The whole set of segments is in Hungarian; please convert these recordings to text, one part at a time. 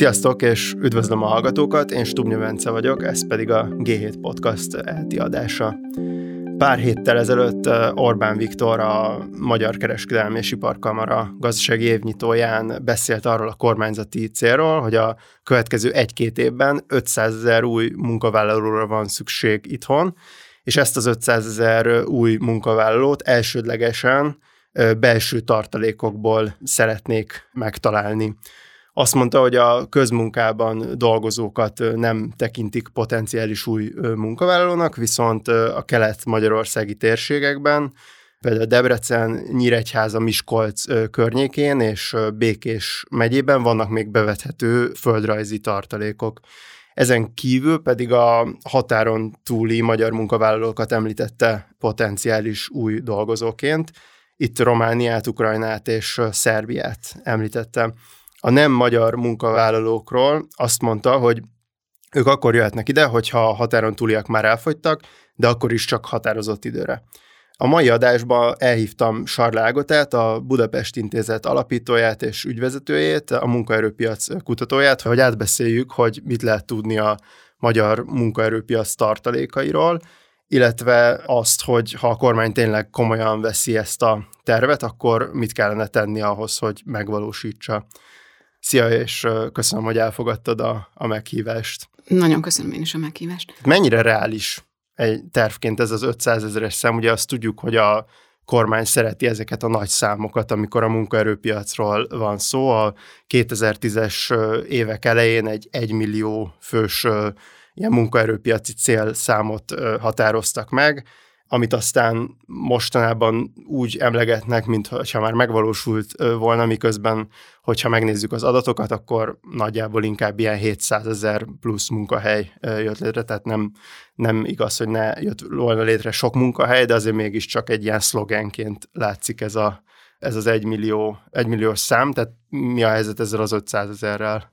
Sziasztok, és üdvözlöm a hallgatókat, én Stubnya Bence vagyok, ez pedig a G7 Podcast elti adása. Pár héttel ezelőtt Orbán Viktor a Magyar Kereskedelmi és Iparkamara gazdasági évnyitóján beszélt arról a kormányzati célról, hogy a következő egy-két évben 500 ezer új munkavállalóra van szükség itthon, és ezt az 500 ezer új munkavállalót elsődlegesen belső tartalékokból szeretnék megtalálni. Azt mondta, hogy a közmunkában dolgozókat nem tekintik potenciális új munkavállalónak, viszont a kelet-magyarországi térségekben, például Debrecen, Nyíregyháza, Miskolc környékén és Békés megyében vannak még bevethető földrajzi tartalékok. Ezen kívül pedig a határon túli magyar munkavállalókat említette potenciális új dolgozóként. Itt Romániát, Ukrajnát és Szerbiát említette a nem magyar munkavállalókról azt mondta, hogy ők akkor jöhetnek ide, hogyha a határon túliak már elfogytak, de akkor is csak határozott időre. A mai adásban elhívtam Sarla Ágotát, a Budapest Intézet alapítóját és ügyvezetőjét, a munkaerőpiac kutatóját, hogy átbeszéljük, hogy mit lehet tudni a magyar munkaerőpiac tartalékairól, illetve azt, hogy ha a kormány tényleg komolyan veszi ezt a tervet, akkor mit kellene tenni ahhoz, hogy megvalósítsa. Szia, és köszönöm, hogy elfogadtad a, a meghívást. Nagyon köszönöm én is a meghívást. Mennyire reális egy tervként ez az 500 ezeres szám? Ugye azt tudjuk, hogy a kormány szereti ezeket a nagy számokat, amikor a munkaerőpiacról van szó. A 2010-es évek elején egy 1 millió fős ilyen munkaerőpiaci célszámot határoztak meg amit aztán mostanában úgy emlegetnek, mintha már megvalósult volna, miközben, hogyha megnézzük az adatokat, akkor nagyjából inkább ilyen 700 ezer plusz munkahely jött létre, tehát nem, nem igaz, hogy ne jött volna létre sok munkahely, de azért mégiscsak egy ilyen szlogenként látszik ez, a, ez az egymillió, egymilliós szám, tehát mi a helyzet ezzel az 500 ezerrel?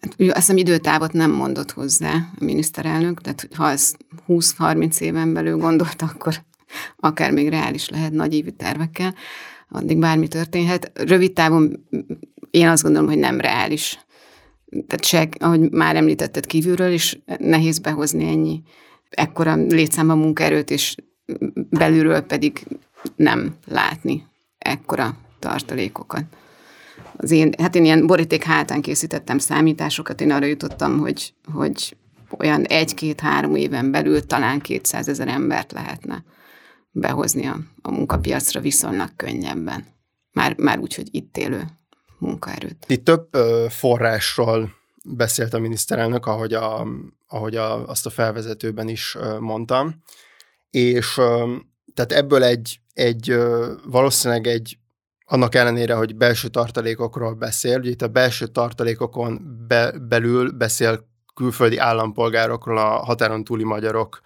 Hát, azt hiszem időtávot nem mondott hozzá a miniszterelnök, tehát ha ez 20-30 éven belül gondolta, akkor akár még reális lehet nagy évű tervekkel, addig bármi történhet. Rövid távon én azt gondolom, hogy nem reális. Tehát se, ahogy már említetted kívülről is, nehéz behozni ennyi ekkora létszámban munkaerőt, és belülről pedig nem látni ekkora tartalékokat az én, hát én ilyen boríték hátán készítettem számításokat, én arra jutottam, hogy, hogy olyan egy-két-három éven belül talán 200 ezer embert lehetne behozni a, a munkapiacra viszonylag könnyebben. Már, már úgy, hogy itt élő munkaerőt. Itt több forrásról beszélt a miniszterelnök, ahogy, a, ahogy a, azt a felvezetőben is mondtam, és tehát ebből egy, egy valószínűleg egy annak ellenére, hogy belső tartalékokról beszél, ugye itt a belső tartalékokon be, belül beszél külföldi állampolgárokról a határon túli magyarok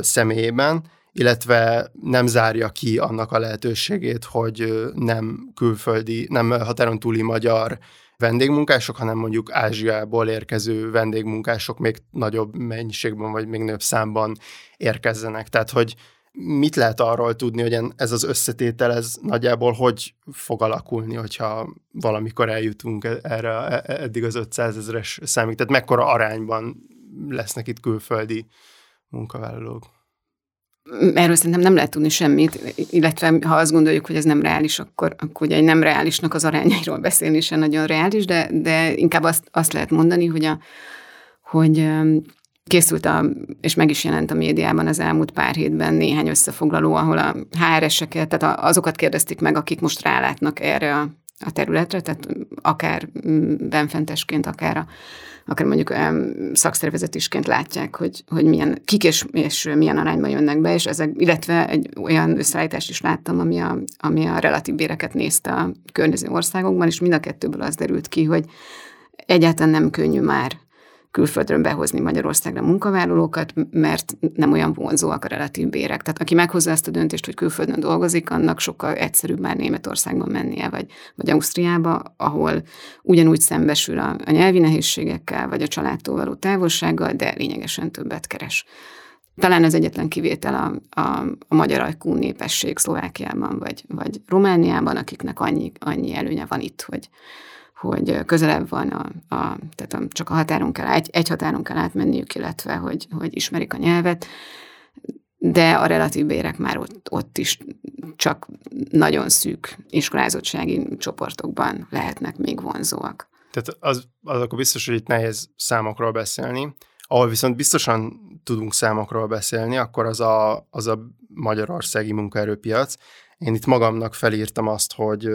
személyében, illetve nem zárja ki annak a lehetőségét, hogy nem külföldi, nem határon túli magyar vendégmunkások, hanem mondjuk Ázsiából érkező vendégmunkások még nagyobb mennyiségben, vagy még nagyobb számban érkezzenek. Tehát, hogy Mit lehet arról tudni, hogy ez az összetétel, ez nagyjából hogy fog alakulni, hogyha valamikor eljutunk e- erre e- e- eddig az 500 ezeres számig? Tehát mekkora arányban lesznek itt külföldi munkavállalók? Erről szerintem nem lehet tudni semmit, illetve ha azt gondoljuk, hogy ez nem reális, akkor, akkor ugye egy nem reálisnak az arányairól beszélni sem nagyon reális, de, de inkább azt, azt lehet mondani, hogy, a, hogy Készült a, és meg is jelent a médiában az elmúlt pár hétben néhány összefoglaló, ahol a HRS-eket, tehát azokat kérdezték meg, akik most rálátnak erre a, a területre, tehát akár benfentesként, akár, a, akár mondjuk szakszervezetésként látják, hogy, hogy milyen, kik és, és milyen arányban jönnek be, és ezek, illetve egy olyan összeállítást is láttam, ami a, ami a relatív béreket nézte a környező országokban, és mind a kettőből az derült ki, hogy egyáltalán nem könnyű már külföldről behozni Magyarországra munkavállalókat, mert nem olyan vonzóak a relatív bérek. Tehát aki meghozza ezt a döntést, hogy külföldön dolgozik, annak sokkal egyszerűbb már Németországban mennie, vagy, vagy Ausztriába, ahol ugyanúgy szembesül a, a nyelvi nehézségekkel, vagy a családtól való távolsággal, de lényegesen többet keres. Talán az egyetlen kivétel a, a, a magyar ajkú népesség Szlovákiában vagy, vagy Romániában, akiknek annyi, annyi előnye van itt, hogy, hogy közelebb van, a, a, tehát a, csak a határon kell, egy, egy határon kell átmenniük, illetve hogy, hogy ismerik a nyelvet, de a relatív bérek már ott, ott is csak nagyon szűk iskolázottsági csoportokban lehetnek még vonzóak. Tehát az, az akkor biztos, hogy itt nehéz számokról beszélni. Ahol viszont biztosan tudunk számokról beszélni, akkor az a, az a magyarországi munkaerőpiac. Én itt magamnak felírtam azt, hogy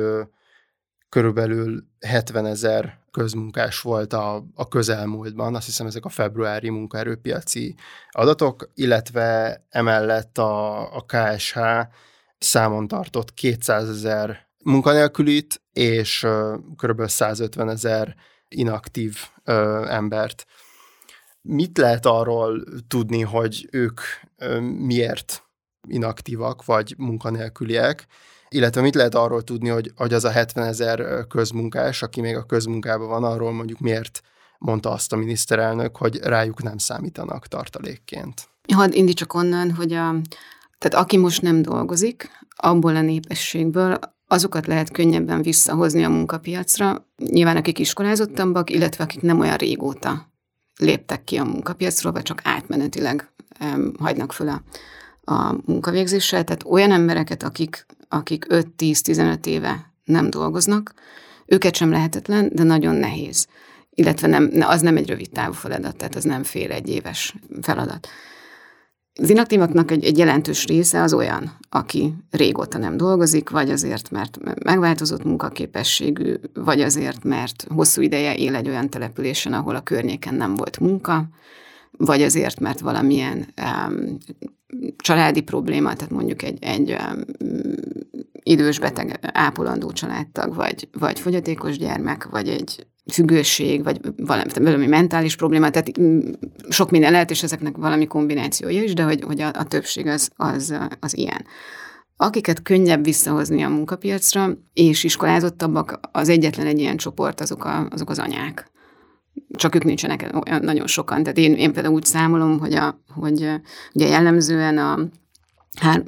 körülbelül 70 ezer közmunkás volt a, a közelmúltban, azt hiszem ezek a februári munkaerőpiaci adatok, illetve emellett a, a KSH számon tartott 200 ezer munkanélkülit, és kb. 150 ezer inaktív uh, embert. Mit lehet arról tudni, hogy ők uh, miért inaktívak vagy munkanélküliek, illetve mit lehet arról tudni, hogy, hogy az a 70 ezer közmunkás, aki még a közmunkában van, arról mondjuk miért mondta azt a miniszterelnök, hogy rájuk nem számítanak tartalékként. Hadd indítsak onnan, hogy a, tehát aki most nem dolgozik, abból a népességből azokat lehet könnyebben visszahozni a munkapiacra, nyilván akik iskolázottabbak, illetve akik nem olyan régóta léptek ki a munkapiacról, vagy csak átmenetileg um, hagynak föl a, a munkavégzéssel. Tehát olyan embereket, akik akik 5-10-15 éve nem dolgoznak, őket sem lehetetlen, de nagyon nehéz. Illetve nem, az nem egy rövid távú feladat, tehát az nem fél egy éves feladat. Az inaktívaknak egy, egy jelentős része az olyan, aki régóta nem dolgozik, vagy azért, mert megváltozott munkaképességű, vagy azért, mert hosszú ideje él egy olyan településen, ahol a környéken nem volt munka, vagy azért, mert valamilyen um, családi probléma, tehát mondjuk egy, egy idős beteg ápolandó családtag, vagy, vagy fogyatékos gyermek, vagy egy függőség, vagy valami, valami mentális probléma, tehát sok minden lehet, és ezeknek valami kombinációja is, de hogy, hogy a, a többség az, az, az ilyen. Akiket könnyebb visszahozni a munkapiacra, és iskolázottabbak, az egyetlen egy ilyen csoport, azok, a, azok az anyák csak ők nincsenek olyan nagyon sokan. Tehát én, én például úgy számolom, hogy, a, hogy ugye jellemzően a hár,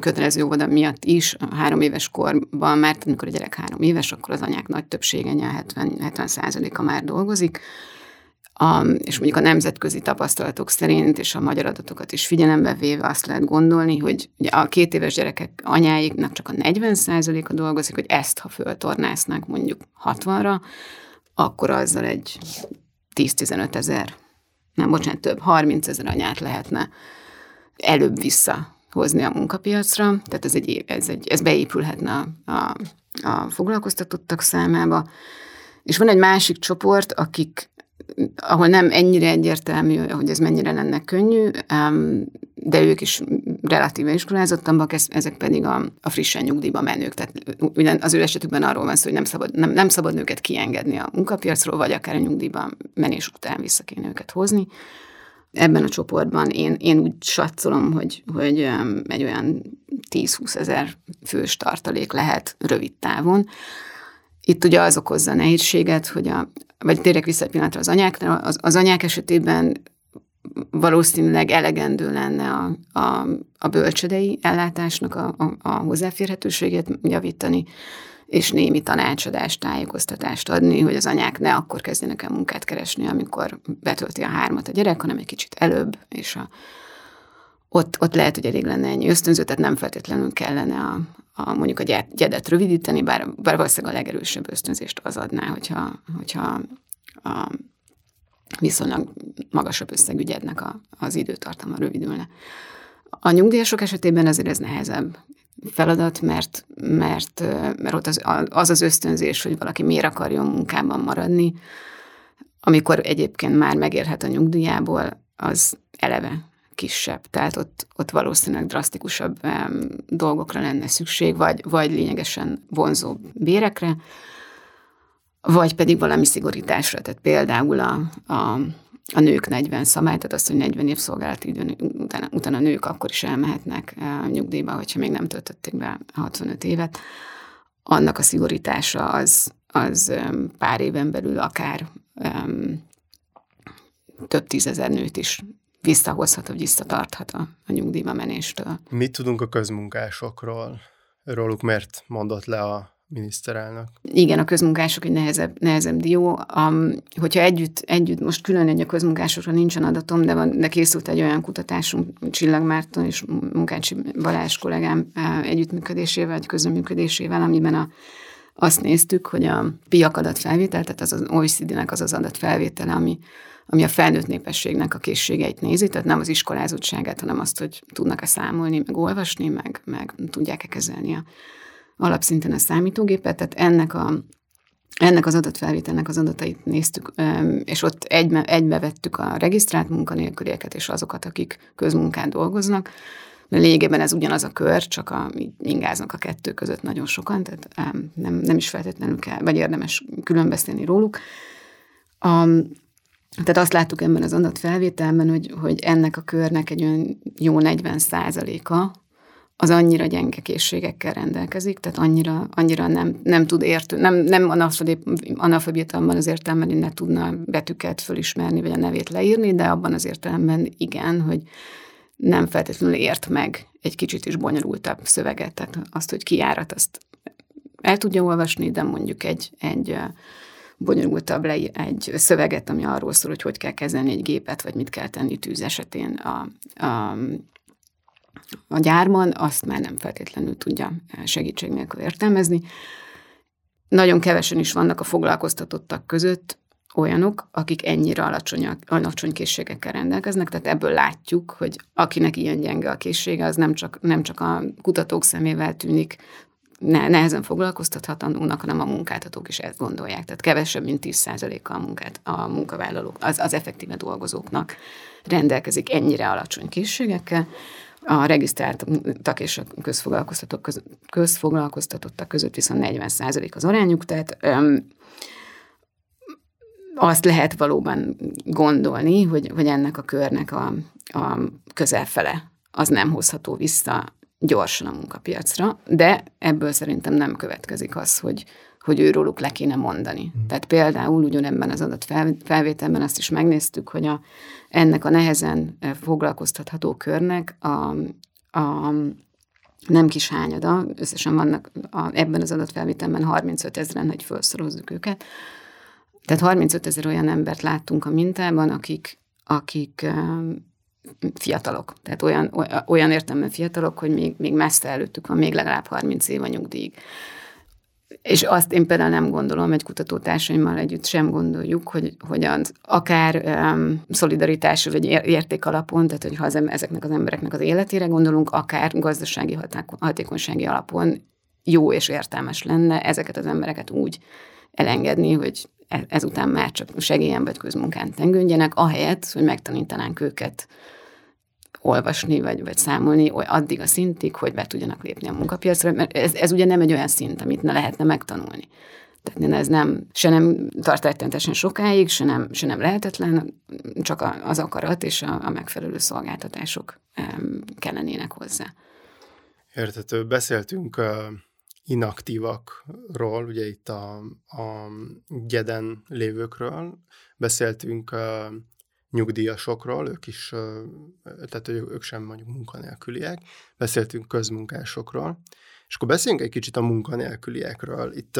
kötelező óvoda miatt is, a három éves korban már, amikor a gyerek három éves, akkor az anyák nagy többsége, 70, 70 százaléka már dolgozik, a, és mondjuk a nemzetközi tapasztalatok szerint, és a magyar adatokat is figyelembe véve azt lehet gondolni, hogy ugye a két éves gyerekek anyáiknak csak a 40 a dolgozik, hogy ezt, ha föltornáznak mondjuk 60-ra, akkor azzal egy 10-15 ezer, nem, bocsánat, több, 30 ezer anyát lehetne előbb visszahozni a munkapiacra, tehát ez, egy, ez, egy, ez beépülhetne a, a, a foglalkoztatottak számába. És van egy másik csoport, akik ahol nem ennyire egyértelmű, hogy ez mennyire lenne könnyű, de ők is relatíve iskolázottabbak, ezek pedig a, a frissen nyugdíjba menők. Tehát az ő esetükben arról van szó, hogy nem szabad, nem, nem szabad őket kiengedni a munkapiacról, vagy akár a nyugdíjba menés után vissza kéne őket hozni. Ebben a csoportban én, én úgy satszolom, hogy, hogy egy olyan 10-20 ezer fős tartalék lehet rövid távon. Itt ugye az okozza nehézséget, hogy a, vagy térek vissza egy pillanatra az anyákra, az, az anyák esetében valószínűleg elegendő lenne a, a, a bölcsödei ellátásnak a, a, a hozzáférhetőségét javítani, és némi tanácsadást, tájékoztatást adni, hogy az anyák ne akkor kezdjenek el munkát keresni, amikor betölti a hármat a gyerek, hanem egy kicsit előbb, és a, ott, ott lehet, hogy elég lenne ennyi ösztönző, tehát nem feltétlenül kellene a, a mondjuk a gyedet rövidíteni, bár, bár valószínűleg a legerősebb ösztönzést az adná, hogyha, hogyha a viszonylag magasabb összegű gyednek a, az időtartama rövidülne. A nyugdíjasok esetében azért ez nehezebb feladat, mert, mert, mert ott az, az az ösztönzés, hogy valaki miért akarjon munkában maradni, amikor egyébként már megérhet a nyugdíjából, az eleve kisebb. Tehát ott, ott valószínűleg drasztikusabb um, dolgokra lenne szükség, vagy, vagy lényegesen vonzóbb bérekre, vagy pedig valami szigorításra. Tehát például a, a, a nők 40 szabály, tehát azt, hogy 40 év szolgálati időn utána, utána nők akkor is elmehetnek uh, nyugdíjba, hogyha még nem töltötték be 65 évet. Annak a szigorítása az, az um, pár éven belül akár um, több tízezer nőt is visszahozhat, vagy visszatarthat a, nyugdíjba menéstől. Mit tudunk a közmunkásokról? Róluk miért mondott le a miniszterelnök. Igen, a közmunkások egy nehezebb, nehezebb dió. Um, hogyha együtt, együtt, most külön egy a közmunkásokra nincsen adatom, de, van, de készült egy olyan kutatásunk Csillag Márton és Munkácsi Balázs kollégám együttműködésével, vagy közöműködésével, amiben a azt néztük, hogy a piak adatfelvétel, tehát az az OECD-nek az az adatfelvétele, ami, ami a felnőtt népességnek a készségeit nézi, tehát nem az iskolázottságát, hanem azt, hogy tudnak-e számolni, meg olvasni, meg, meg tudják-e kezelni a alapszinten a számítógépet, tehát ennek a ennek az adatfelvételnek az adatait néztük, és ott egybe, egybe vettük a regisztrált munkanélkülieket és azokat, akik közmunkán dolgoznak, de lényegében ez ugyanaz a kör, csak a, ingáznak a kettő között nagyon sokan, tehát nem, nem is feltétlenül kell, vagy érdemes külön beszélni róluk. A, tehát azt láttuk ebben az adatfelvételben, hogy, hogy ennek a körnek egy olyan jó 40 százaléka az annyira gyenge készségekkel rendelkezik, tehát annyira, annyira nem, nem tud értő, nem, nem analfabéta abban az értelemben, hogy ne tudna betűket fölismerni, vagy a nevét leírni, de abban az értelemben igen, hogy nem feltétlenül ért meg egy kicsit is bonyolultabb szöveget, tehát azt, hogy kiárat, azt el tudja olvasni, de mondjuk egy, egy bonyolultabb le egy szöveget, ami arról szól, hogy hogy kell kezelni egy gépet, vagy mit kell tenni tűz esetén a, a, a gyárban, azt már nem feltétlenül tudja segítség nélkül értelmezni. Nagyon kevesen is vannak a foglalkoztatottak között, olyanok, akik ennyire alacsony, alacsony készségekkel rendelkeznek, tehát ebből látjuk, hogy akinek ilyen gyenge a készsége, az nem csak, nem csak a kutatók szemével tűnik ne, nehezen foglalkoztathatónak, hanem a munkáltatók is ezt gondolják. Tehát kevesebb, mint 10%-a a, munkát, a munkavállalók, az, az effektíve dolgozóknak rendelkezik ennyire alacsony készségekkel. A regisztráltak és a közfoglalkoztatottak, közfoglalkoztatottak között viszont 40% az arányuk, tehát öm, azt lehet valóban gondolni, hogy, hogy ennek a körnek a, a közelfele az nem hozható vissza gyorsan a munkapiacra, de ebből szerintem nem következik az, hogy, hogy őróluk le kéne mondani. Mm. Tehát például ugyanebben az adat felvételben azt is megnéztük, hogy a, ennek a nehezen foglalkoztatható körnek a, a nem kis hányada, összesen vannak a, ebben az adatfelvételben 35 ezeren, hogy felszorozzuk őket, tehát 35 ezer olyan embert láttunk a mintában, akik, akik fiatalok. Tehát olyan, olyan értelemben fiatalok, hogy még, még messze előttük van, még legalább 30 év a nyugdíjig. És azt én például nem gondolom, egy kutatótársaimmal együtt sem gondoljuk, hogy, hogy az akár um, szolidaritás vagy érték alapon, tehát hogy ha az, ezeknek az embereknek az életére gondolunk, akár gazdasági hatékonysági alapon jó és értelmes lenne ezeket az embereket úgy elengedni, hogy ezután már csak segélyen vagy közmunkán tengődjenek, ahelyett, hogy megtanítanánk őket olvasni, vagy, vagy számolni oly addig a szintig, hogy be tudjanak lépni a munkapiacra, mert ez, ez ugye nem egy olyan szint, amit ne lehetne megtanulni. Tehát ez nem, se nem tart rettentesen sokáig, se nem, se nem lehetetlen, csak az akarat és a, a megfelelő szolgáltatások kellenének hozzá. Értető. Beszéltünk inaktívakról, ugye itt a, a Gyeden lévőkről, beszéltünk nyugdíjasokról, ők is, tehát hogy ők sem mondjuk munkanélküliek, beszéltünk közmunkásokról, és akkor beszéljünk egy kicsit a munkanélküliekről. Itt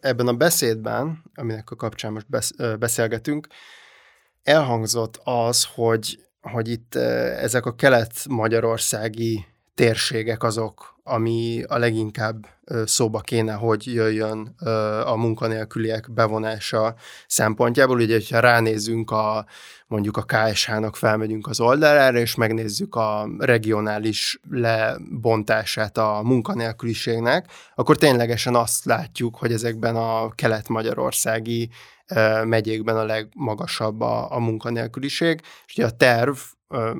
ebben a beszédben, aminek a kapcsán most beszélgetünk, elhangzott az, hogy, hogy itt ezek a kelet-magyarországi térségek azok, ami a leginkább szóba kéne, hogy jöjjön a munkanélküliek bevonása szempontjából. Ugye, hogyha ránézünk a mondjuk a KSH-nak felmegyünk az oldalára, és megnézzük a regionális lebontását a munkanélküliségnek, akkor ténylegesen azt látjuk, hogy ezekben a kelet-magyarországi megyékben a legmagasabb a, a munkanélküliség, és ugye a terv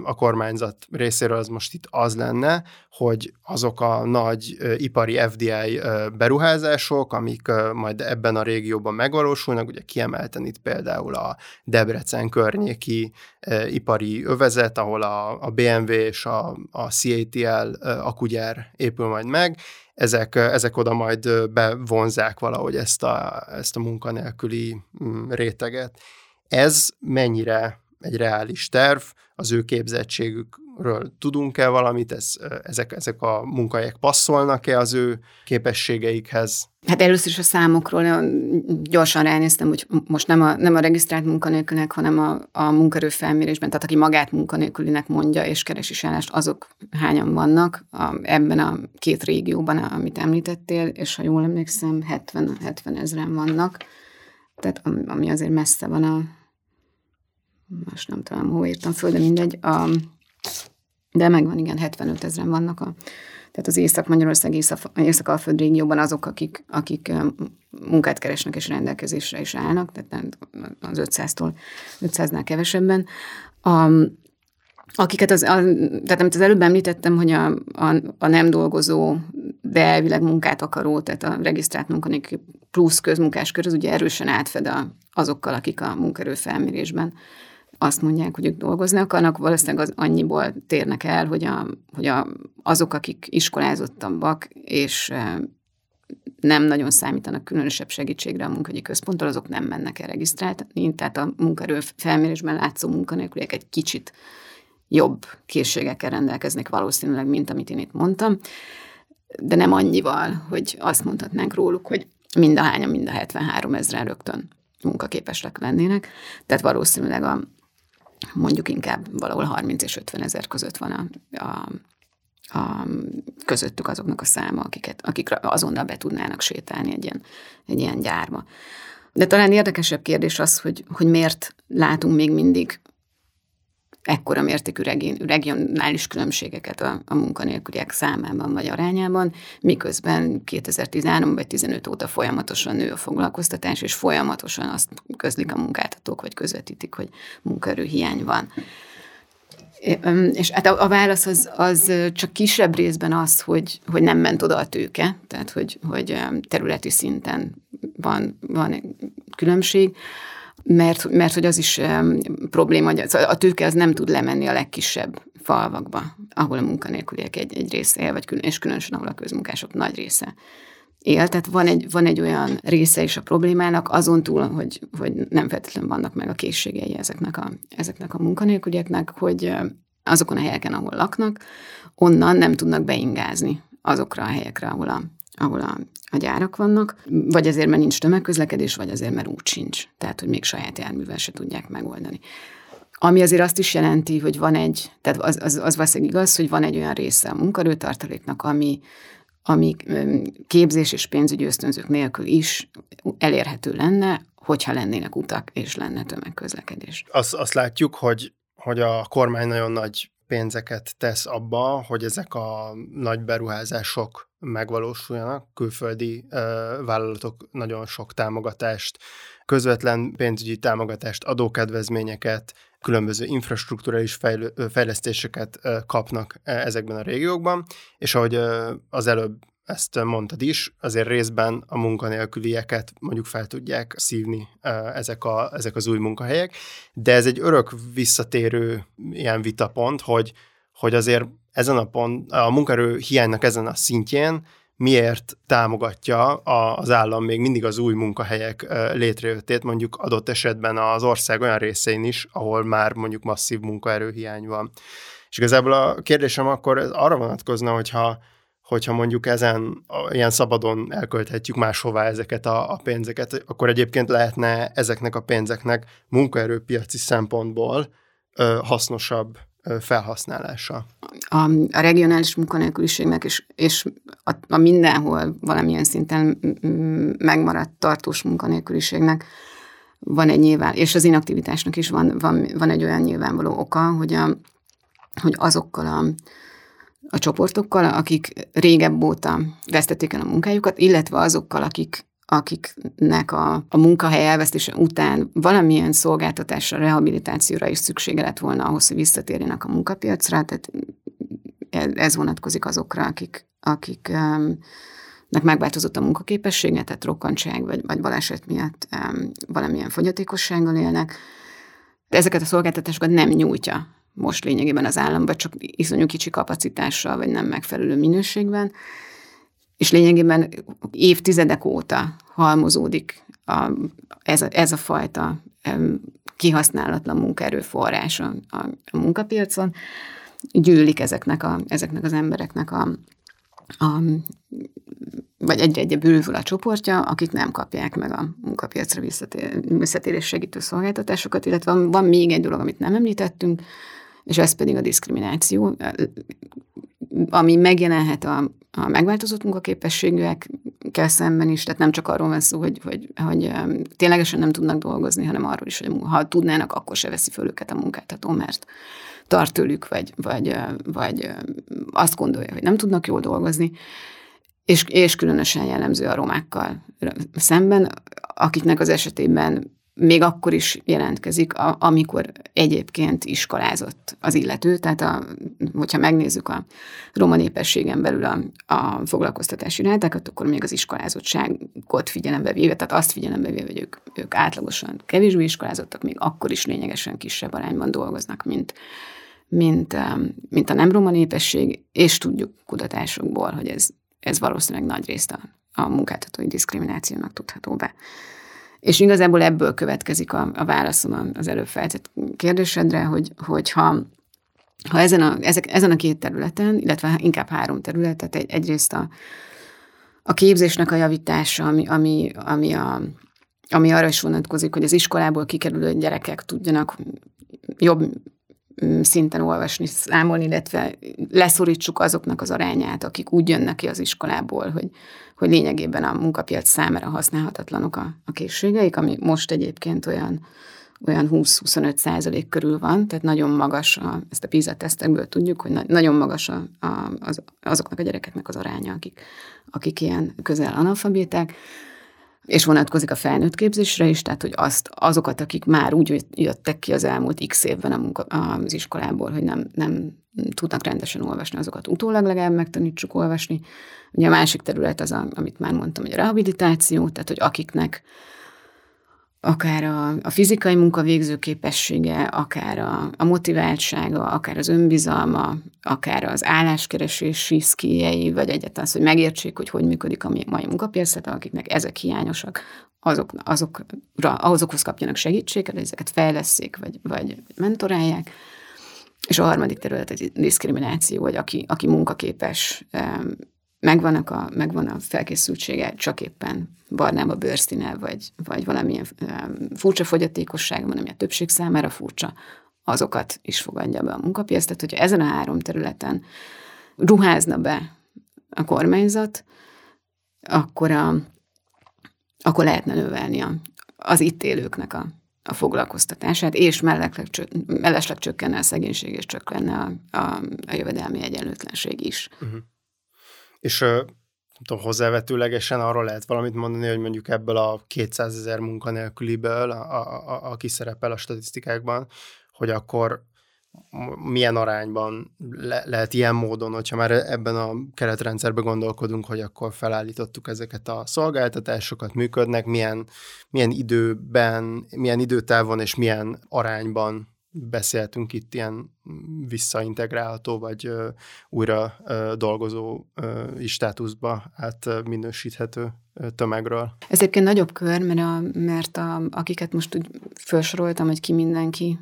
a kormányzat részéről az most itt az lenne, hogy azok a nagy ipari FDI beruházások, amik majd ebben a régióban megvalósulnak, ugye kiemelten itt például a Debrecen környéki ipari övezet, ahol a, BMW és a, a CATL akugyár épül majd meg, ezek, ezek oda majd bevonzák valahogy ezt a, ezt a munkanélküli mm, réteget. Ez mennyire egy reális terv, az ő képzettségükről tudunk-e valamit, ez, ezek, ezek a munkahelyek passzolnak-e az ő képességeikhez? Hát először is a számokról gyorsan ránéztem, hogy most nem a, nem a regisztrált munkanélkülnek, hanem a, a munkerő felmérésben, tehát aki magát munkanélkülinek mondja és keresi állást, azok hányan vannak a, ebben a két régióban, amit említettél, és ha jól emlékszem, 70, 70 ezeren vannak, tehát ami azért messze van a, most nem tudom, hol írtam föl, de mindegy, a, de megvan, igen, 75 ezeren vannak a, tehát az Észak-Magyarország, Észak-Alföld régióban azok, akik, akik munkát keresnek és rendelkezésre is állnak, tehát az 500-tól 500-nál kevesebben. A, akiket az, a, tehát amit az előbb említettem, hogy a, a, a nem dolgozó, de elvileg munkát akaró, tehát a regisztrált munkanélkül plusz közmunkás kör, az ugye erősen átfed a, azokkal, akik a munkerő felmérésben azt mondják, hogy ők dolgozni akarnak, valószínűleg az annyiból térnek el, hogy, a, hogy a, azok, akik iskolázottabbak, és nem nagyon számítanak különösebb segítségre a munkahogyi központtól, azok nem mennek el regisztrálni, tehát a munkerő felmérésben látszó munkanélküliek egy kicsit jobb készségekkel rendelkeznek valószínűleg, mint amit én itt mondtam, de nem annyival, hogy azt mondhatnánk róluk, hogy mind a hányan, mind a 73 ezeren rögtön munkaképesek lennének. Tehát valószínűleg a, mondjuk inkább valahol 30 és 50 ezer között van a, a, a, közöttük azoknak a száma, akiket, akik azonnal be tudnának sétálni egy ilyen, egy ilyen gyárba. De talán érdekesebb kérdés az, hogy, hogy miért látunk még mindig ekkora mértékű regionális különbségeket a, a munkanélküliek számában vagy arányában, miközben 2013 vagy 15 óta folyamatosan nő a foglalkoztatás, és folyamatosan azt közlik a munkáltatók, vagy közvetítik, hogy munkaerőhiány van. És hát a, a válasz az, az csak kisebb részben az, hogy, hogy nem ment oda a tőke, tehát hogy, hogy területi szinten van, van különbség, mert, mert hogy az is um, probléma, hogy a tőke az nem tud lemenni a legkisebb falvakba, ahol a munkanélküliek egy, egy része él, vagy külön, és különösen ahol a közmunkások nagy része él. Tehát van egy, van egy olyan része is a problémának, azon túl, hogy, hogy nem feltétlenül vannak meg a készségei ezeknek a, ezeknek a munkanélkülieknek, hogy azokon a helyeken, ahol laknak, onnan nem tudnak beingázni azokra a helyekre, ahol a, ahol a, a gyárak vannak, vagy azért, mert nincs tömegközlekedés, vagy azért, mert úgy sincs. Tehát, hogy még saját járművel se tudják megoldani. Ami azért azt is jelenti, hogy van egy, tehát az, az, az valószínűleg igaz, hogy van egy olyan része a munkarőtartaléknak, ami, ami képzés és pénzügyi ösztönzők nélkül is elérhető lenne, hogyha lennének utak és lenne tömegközlekedés. Azt, azt látjuk, hogy, hogy a kormány nagyon nagy pénzeket tesz abba, hogy ezek a nagy beruházások megvalósuljanak. Külföldi ö, vállalatok nagyon sok támogatást, közvetlen pénzügyi támogatást, adókedvezményeket, különböző infrastruktúrális fejlő, fejlesztéseket ö, kapnak ezekben a régiókban, és ahogy ö, az előbb ezt mondtad is, azért részben a munkanélkülieket mondjuk fel tudják szívni ezek, a, ezek az új munkahelyek, de ez egy örök visszatérő ilyen vitapont, hogy, hogy azért ezen a pont, a munkaerő hiánynak ezen a szintjén miért támogatja az állam még mindig az új munkahelyek létrejöttét, mondjuk adott esetben az ország olyan részein is, ahol már mondjuk masszív munkaerőhiány van. És igazából a kérdésem akkor arra vonatkozna, hogyha hogyha mondjuk ezen ilyen szabadon elkölthetjük máshová ezeket a, a pénzeket, akkor egyébként lehetne ezeknek a pénzeknek munkaerőpiaci szempontból ö, hasznosabb ö, felhasználása. A, a regionális munkanélküliségnek és, és a, a mindenhol valamilyen szinten megmaradt tartós munkanélküliségnek van egy nyilván, és az inaktivitásnak is van, van, van egy olyan nyilvánvaló oka, hogy, a, hogy azokkal a a csoportokkal, akik régebb óta vesztették el a munkájukat, illetve azokkal, akik akiknek a, a munkahely elvesztése után valamilyen szolgáltatásra, rehabilitációra is szüksége lett volna ahhoz, hogy visszatérjenek a munkapiacra, tehát ez vonatkozik azokra, akik, akiknek megváltozott a munkaképessége, tehát rokkantság vagy, vagy baleset miatt valamilyen fogyatékossággal élnek. De ezeket a szolgáltatásokat nem nyújtja most lényegében az állam, vagy csak iszonyú kicsi kapacitással, vagy nem megfelelő minőségben. És lényegében évtizedek óta halmozódik a, ez, a, ez a fajta kihasználatlan munkaerőforrás a, a, a munkapiacon, gyűlik ezeknek, a, ezeknek az embereknek a, a vagy egyre-egyre bővül a csoportja, akik nem kapják meg a munkapiacra visszatérés segítő szolgáltatásokat, illetve van, van még egy dolog, amit nem említettünk, és ez pedig a diszkrimináció, ami megjelenhet a, a megváltozott munkaképességűekkel szemben is, tehát nem csak arról van szó, hogy, hogy, hogy ténylegesen nem tudnak dolgozni, hanem arról is, hogy ha tudnának, akkor se veszi föl őket a munkáltató, mert tart tőlük, vagy, vagy, vagy azt gondolja, hogy nem tudnak jól dolgozni, és, és különösen jellemző a romákkal szemben, akiknek az esetében még akkor is jelentkezik, amikor egyébként iskolázott az illető. Tehát, a, hogyha megnézzük a roma népességen belül a, a foglalkoztatási rátákat, akkor még az iskolázottságot figyelembe véve, tehát azt figyelembe véve, hogy ők, ők átlagosan kevésbé iskolázottak, még akkor is lényegesen kisebb arányban dolgoznak, mint, mint, mint a nem roma népesség, és tudjuk kutatásokból, hogy ez, ez valószínűleg nagy részt a, a munkáltatói diszkriminációnak tudható be. És igazából ebből következik a, a válaszom az előbb feltett kérdésedre, hogy, hogy ha, ezen, a, ezek, ezen a két területen, illetve inkább három területet, egy, egyrészt a, a képzésnek a javítása, ami, ami, ami, a, ami arra is vonatkozik, hogy az iskolából kikerülő gyerekek tudjanak jobb szinten olvasni, számolni, illetve leszorítsuk azoknak az arányát, akik úgy jönnek ki az iskolából, hogy, hogy lényegében a munkapiac számára használhatatlanok a, a készségeik, ami most egyébként olyan olyan 20-25 százalék körül van, tehát nagyon magas, a, ezt a PISA tesztekből tudjuk, hogy na, nagyon magas a, a, az, azoknak a gyerekeknek az aránya, akik, akik ilyen közel analfabéták és vonatkozik a felnőtt képzésre is, tehát hogy azt, azokat, akik már úgy jöttek ki az elmúlt x évben a munka, az iskolából, hogy nem, nem tudnak rendesen olvasni, azokat utólag legalább megtanítsuk olvasni. Ugye a másik terület az, a, amit már mondtam, hogy a rehabilitáció, tehát hogy akiknek akár a, a fizikai munkavégző képessége, akár a, a motiváltsága, akár az önbizalma, akár az álláskeresési szkíjei, vagy egyáltalán az, hogy megértsék, hogy hogy működik a mai munkapiac, tehát akiknek ezek hiányosak, azok, azokra, azokhoz kapjanak segítséget, ezeket fejleszék, vagy, vagy mentorálják. És a harmadik terület a diszkrimináció, hogy aki, aki munkaképes, megvannak a, megvan a felkészültsége, csak éppen barnába bőrszíne, vagy, vagy valamilyen furcsa fogyatékosság van, ami a többség számára furcsa, azokat is fogadja be a munkapiac. Tehát, hogyha ezen a három területen ruházna be a kormányzat, akkor, a, akkor lehetne növelni a, az itt élőknek a, a foglalkoztatását, és mellesleg csökkenne a szegénység, és csökkenne a, a, a jövedelmi egyenlőtlenség is. Uh-huh. És nem tudom, hozzávetőlegesen arról lehet valamit mondani, hogy mondjuk ebből a 200 ezer munkanélküliből, a, a, a, aki szerepel a statisztikákban, hogy akkor milyen arányban le, lehet ilyen módon, hogyha már ebben a keretrendszerben gondolkodunk, hogy akkor felállítottuk ezeket a szolgáltatásokat, működnek, milyen, milyen időben, milyen időtávon és milyen arányban beszéltünk itt ilyen visszaintegrálható, vagy ö, újra ö, dolgozó ö, státuszba át minősíthető tömegről. Ez egyébként nagyobb kör, mert, a, mert a, akiket most úgy felsoroltam, hogy ki mindenki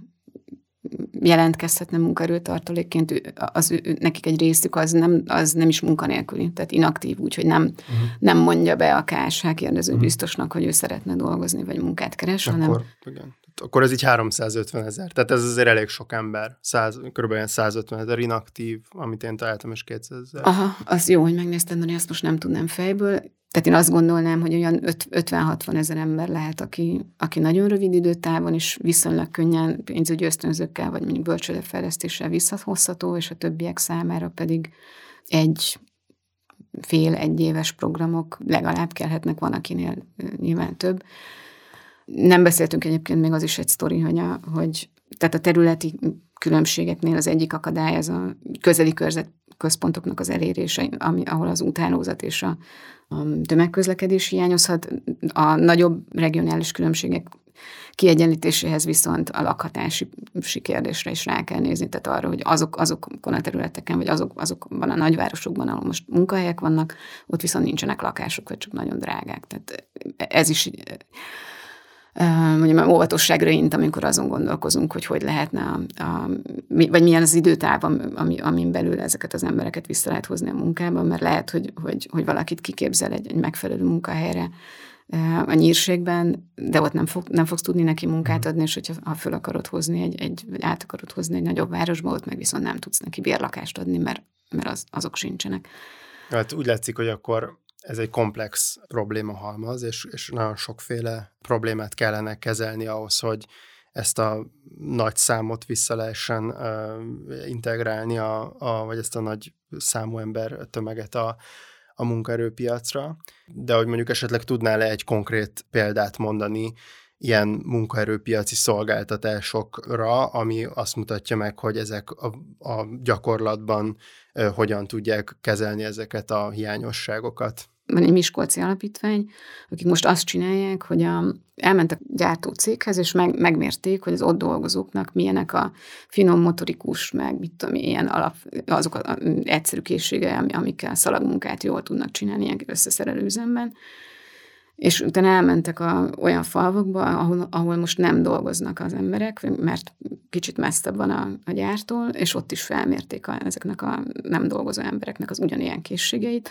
jelentkezhetne munkaerőtartalékként, az ő, nekik egy részük az nem, az nem is munkanélküli, tehát inaktív, úgyhogy nem, uh-huh. nem mondja be a KSH kérdező uh-huh. biztosnak, hogy ő szeretne dolgozni, vagy munkát keres, Akkor, hanem... Igen. Akkor ez így 350 ezer, tehát ez azért elég sok ember, 100, kb. 150 ezer inaktív, amit én találtam, és 200 ezer. Aha, az jó, hogy megnézted, mert azt most nem tudnám fejből. Tehát én azt gondolnám, hogy olyan 50-60 ezer ember lehet, aki, aki nagyon rövid időtávon is viszonylag könnyen pénzügyi ösztönzőkkel, vagy mondjuk bölcsődefejlesztéssel visszahozható, és a többiek számára pedig egy fél, egy éves programok legalább kellhetnek, van akinél nyilván több. Nem beszéltünk egyébként még az is egy sztori, hogy, a, hogy tehát a területi különbségeknél az egyik akadály az a közeli körzet központoknak az elérése, ami, ahol az utánózat és a, a tömegközlekedés hiányozhat. A nagyobb regionális különbségek kiegyenlítéséhez viszont a lakhatási kérdésre is rá kell nézni, tehát arra, hogy azok, azokon a területeken, vagy azok, azokban a nagyvárosokban, ahol most munkahelyek vannak, ott viszont nincsenek lakások, vagy csak nagyon drágák. Tehát ez is mondjam, óvatosságra int, amikor azon gondolkozunk, hogy hogy lehetne, a, a, vagy milyen az időtáv, ami, amin belül ezeket az embereket vissza lehet hozni a munkában, mert lehet, hogy, hogy, hogy valakit kiképzel egy, egy megfelelő munkahelyre a nyírségben, de ott nem, fog, nem fogsz tudni neki munkát mhm. adni, és hogyha ha föl akarod hozni egy, egy, vagy át akarod hozni egy nagyobb városba, ott meg viszont nem tudsz neki bérlakást adni, mert, mert az, azok sincsenek. Hát úgy látszik, hogy akkor ez egy komplex probléma halmaz, és, és nagyon sokféle problémát kellene kezelni ahhoz, hogy ezt a nagy számot vissza lehessen uh, integrálni, a, a, vagy ezt a nagy számú ember tömeget a, a munkaerőpiacra. De hogy mondjuk esetleg tudnál-e egy konkrét példát mondani ilyen munkaerőpiaci szolgáltatásokra, ami azt mutatja meg, hogy ezek a, a gyakorlatban uh, hogyan tudják kezelni ezeket a hiányosságokat van egy Miskolci alapítvány, akik most azt csinálják, hogy a, elmentek gyártó céghez, és meg, megmérték, hogy az ott dolgozóknak milyenek a finom motorikus, meg mit tudom, ilyen alap, azok az egyszerű készsége, amikkel szalagmunkát jól tudnak csinálni ilyen összeszerelő üzemben. És utána elmentek a, olyan falvakba, ahol, ahol most nem dolgoznak az emberek, mert kicsit messzebb van a, a gyártól, és ott is felmérték a, ezeknek a nem dolgozó embereknek az ugyanilyen készségeit,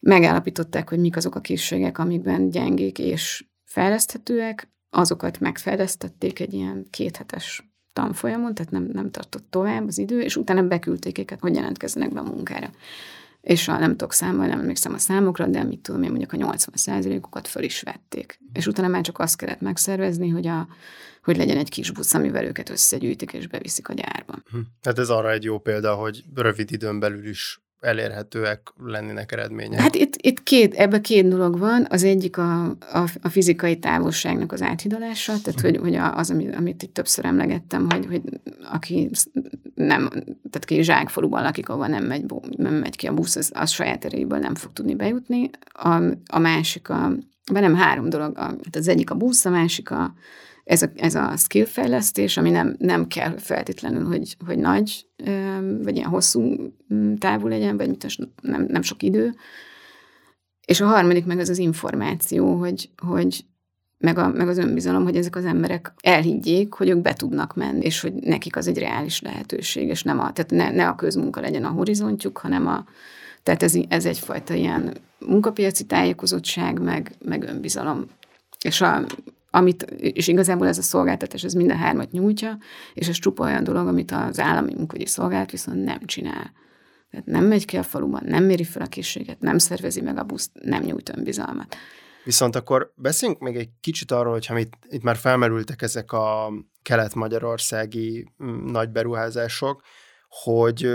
megállapították, hogy mik azok a készségek, amikben gyengék és fejleszthetőek, azokat megfejlesztették egy ilyen kéthetes tanfolyamon, tehát nem, nem tartott tovább az idő, és utána beküldték őket, hogy jelentkezzenek be a munkára. És a, nem tudok számolni, nem emlékszem a számokra, de mit tudom én, mondjuk a 80 okat föl is vették. És utána már csak azt kellett megszervezni, hogy, a, hogy legyen egy kis busz, amivel őket összegyűjtik és beviszik a gyárba. Hát ez arra egy jó példa, hogy rövid időn belül is elérhetőek lennének eredmények? Hát itt, itt két, ebben két dolog van. Az egyik a, a, a fizikai távolságnak az áthidalása, tehát hogy, hogy az, amit, amit itt többször emlegettem, hogy, hogy aki nem, tehát aki zsákfaluban lakik, ahol nem megy, nem megy ki a busz, az, az saját erejéből nem fog tudni bejutni. A, a másik a, nem három dolog, a, hát az egyik a busz, a másik a, ez a, ez a skillfejlesztés, ami nem, nem kell feltétlenül, hogy, hogy nagy, vagy ilyen hosszú mm, távú legyen, vagy mit nem, nem sok idő. És a harmadik meg az az információ, hogy, hogy meg, a, meg az önbizalom, hogy ezek az emberek elhiggyék, hogy ők be tudnak menni, és hogy nekik az egy reális lehetőség, és nem a, tehát ne, ne a közmunka legyen a horizontjuk, hanem a, tehát ez, ez egyfajta ilyen munkapiaci tájékozottság, meg, meg önbizalom. És a, amit, és igazából ez a szolgáltatás, ez minden hármat nyújtja, és ez csupa olyan dolog, amit az állami munkahogyi szolgált viszont nem csinál. Tehát nem megy ki a faluban, nem méri fel a készséget, nem szervezi meg a buszt, nem nyújt önbizalmat. Viszont akkor beszéljünk még egy kicsit arról, hogyha itt, itt már felmerültek ezek a kelet-magyarországi mm, nagy beruházások, hogy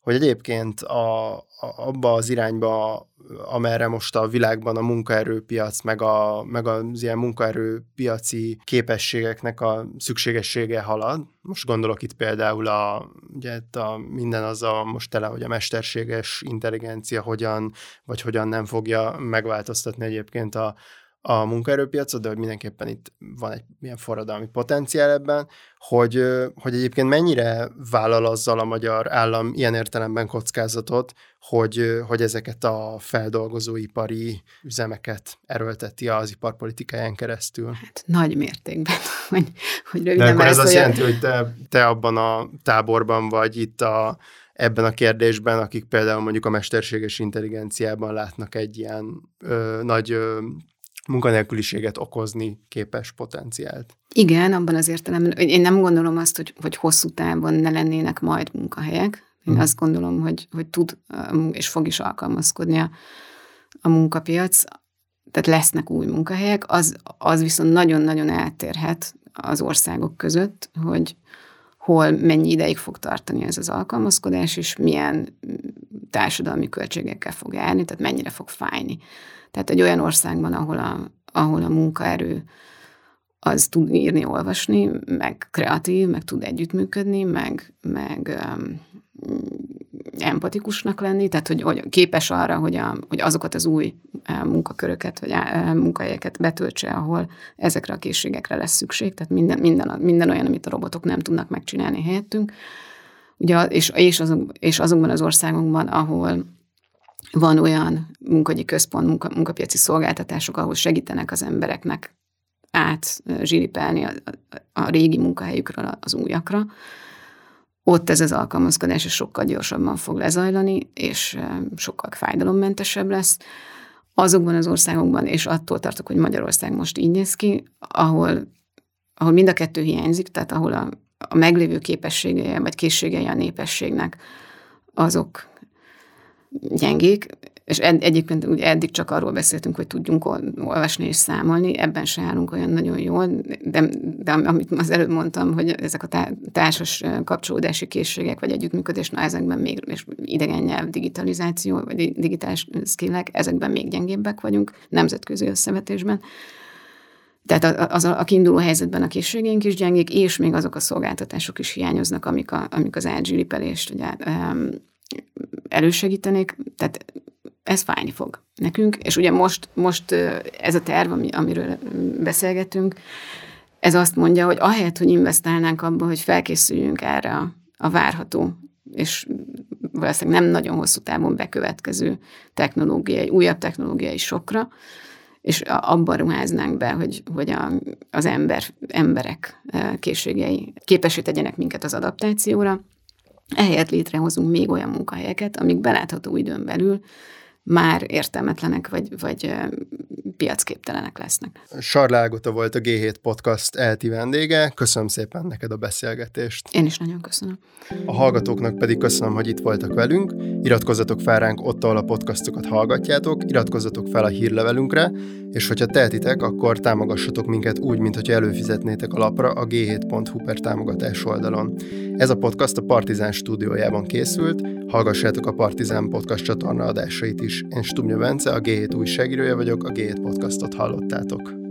hogy egyébként a, a, abba az irányba, amerre most a világban a munkaerőpiac, meg, a, meg az ilyen munkaerőpiaci képességeknek a szükségessége halad. Most gondolok itt például a, ugye a minden az a most tele, hogy a mesterséges intelligencia hogyan, vagy hogyan nem fogja megváltoztatni egyébként a, a munkaerőpiacot, de hogy mindenképpen itt van egy ilyen forradalmi potenciál ebben, hogy, hogy egyébként mennyire vállal azzal a magyar állam ilyen értelemben kockázatot, hogy, hogy ezeket a feldolgozóipari üzemeket erőlteti az iparpolitikáján keresztül. Hát nagy mértékben, hogy, hogy röviden De akkor ez azt jelenti, hogy te, te abban a táborban vagy itt a, ebben a kérdésben, akik például mondjuk a mesterséges intelligenciában látnak egy ilyen ö, nagy ö, munkanélküliséget okozni képes potenciált. Igen, abban az értelemben, én nem gondolom azt, hogy, hogy hosszú távon ne lennének majd munkahelyek. Én hmm. azt gondolom, hogy, hogy tud és fog is alkalmazkodni a, a munkapiac, tehát lesznek új munkahelyek, az, az viszont nagyon-nagyon eltérhet az országok között, hogy hol mennyi ideig fog tartani ez az alkalmazkodás, és milyen társadalmi költségekkel fog járni, tehát mennyire fog fájni. Tehát egy olyan országban, ahol a, ahol a munkaerő az tud írni, olvasni, meg kreatív, meg tud együttműködni, meg, meg empatikusnak lenni, tehát hogy, hogy képes arra, hogy, a, hogy azokat az új munkaköröket, vagy munkahelyeket betöltse, ahol ezekre a készségekre lesz szükség, tehát minden, minden, minden olyan, amit a robotok nem tudnak megcsinálni helyettünk. Ugye, és, és, azok, és azokban az országokban, ahol van olyan munkagyi központ, munka, munkapiaci szolgáltatások, ahol segítenek az embereknek át zsiripelni a, a, a régi munkahelyükről az újakra, ott ez az alkalmazkodás sokkal gyorsabban fog lezajlani, és sokkal fájdalommentesebb lesz. Azokban az országokban, és attól tartok, hogy Magyarország most így néz ki, ahol, ahol mind a kettő hiányzik, tehát ahol a, a meglévő képességei vagy készségei a népességnek, azok gyengék, és ed- egyébként ugye eddig csak arról beszéltünk, hogy tudjunk olvasni és számolni, ebben se állunk olyan nagyon jól, de, de amit az előbb mondtam, hogy ezek a társas kapcsolódási készségek, vagy együttműködés, na ezekben még, és idegen nyelv, digitalizáció, vagy digitális skillek, ezekben még gyengébbek vagyunk nemzetközi összevetésben. Tehát az a, a kiinduló helyzetben a készségeink is gyengék, és még azok a szolgáltatások is hiányoznak, amik, a, amik az elgyűlipelést ugye, elősegítenék. Tehát ez fájni fog nekünk, és ugye most, most ez a terv, ami, amiről beszélgetünk, ez azt mondja, hogy ahelyett, hogy investálnánk abba, hogy felkészüljünk erre a, várható, és valószínűleg nem nagyon hosszú távon bekövetkező technológiai, újabb technológiai sokra, és abban ruháznánk be, hogy, hogy a, az ember, emberek készségei képesé tegyenek minket az adaptációra, ehelyett létrehozunk még olyan munkahelyeket, amik belátható időn belül már értelmetlenek, vagy, vagy piacképtelenek lesznek. Sarlágota volt a G7 Podcast elti vendége. Köszönöm szépen neked a beszélgetést. Én is nagyon köszönöm. A hallgatóknak pedig köszönöm, hogy itt voltak velünk. Iratkozzatok fel ránk ott, ahol a podcastokat hallgatjátok, iratkozzatok fel a hírlevelünkre, és hogyha tehetitek, akkor támogassatok minket úgy, mint hogyha előfizetnétek a lapra a g7.hu per támogatás oldalon. Ez a podcast a Partizán stúdiójában készült, hallgassátok a Partizán podcast csatorna adásait is. Én Stubnya Bence, a G7 újságírója vagyok, a G7 podcastot hallottátok.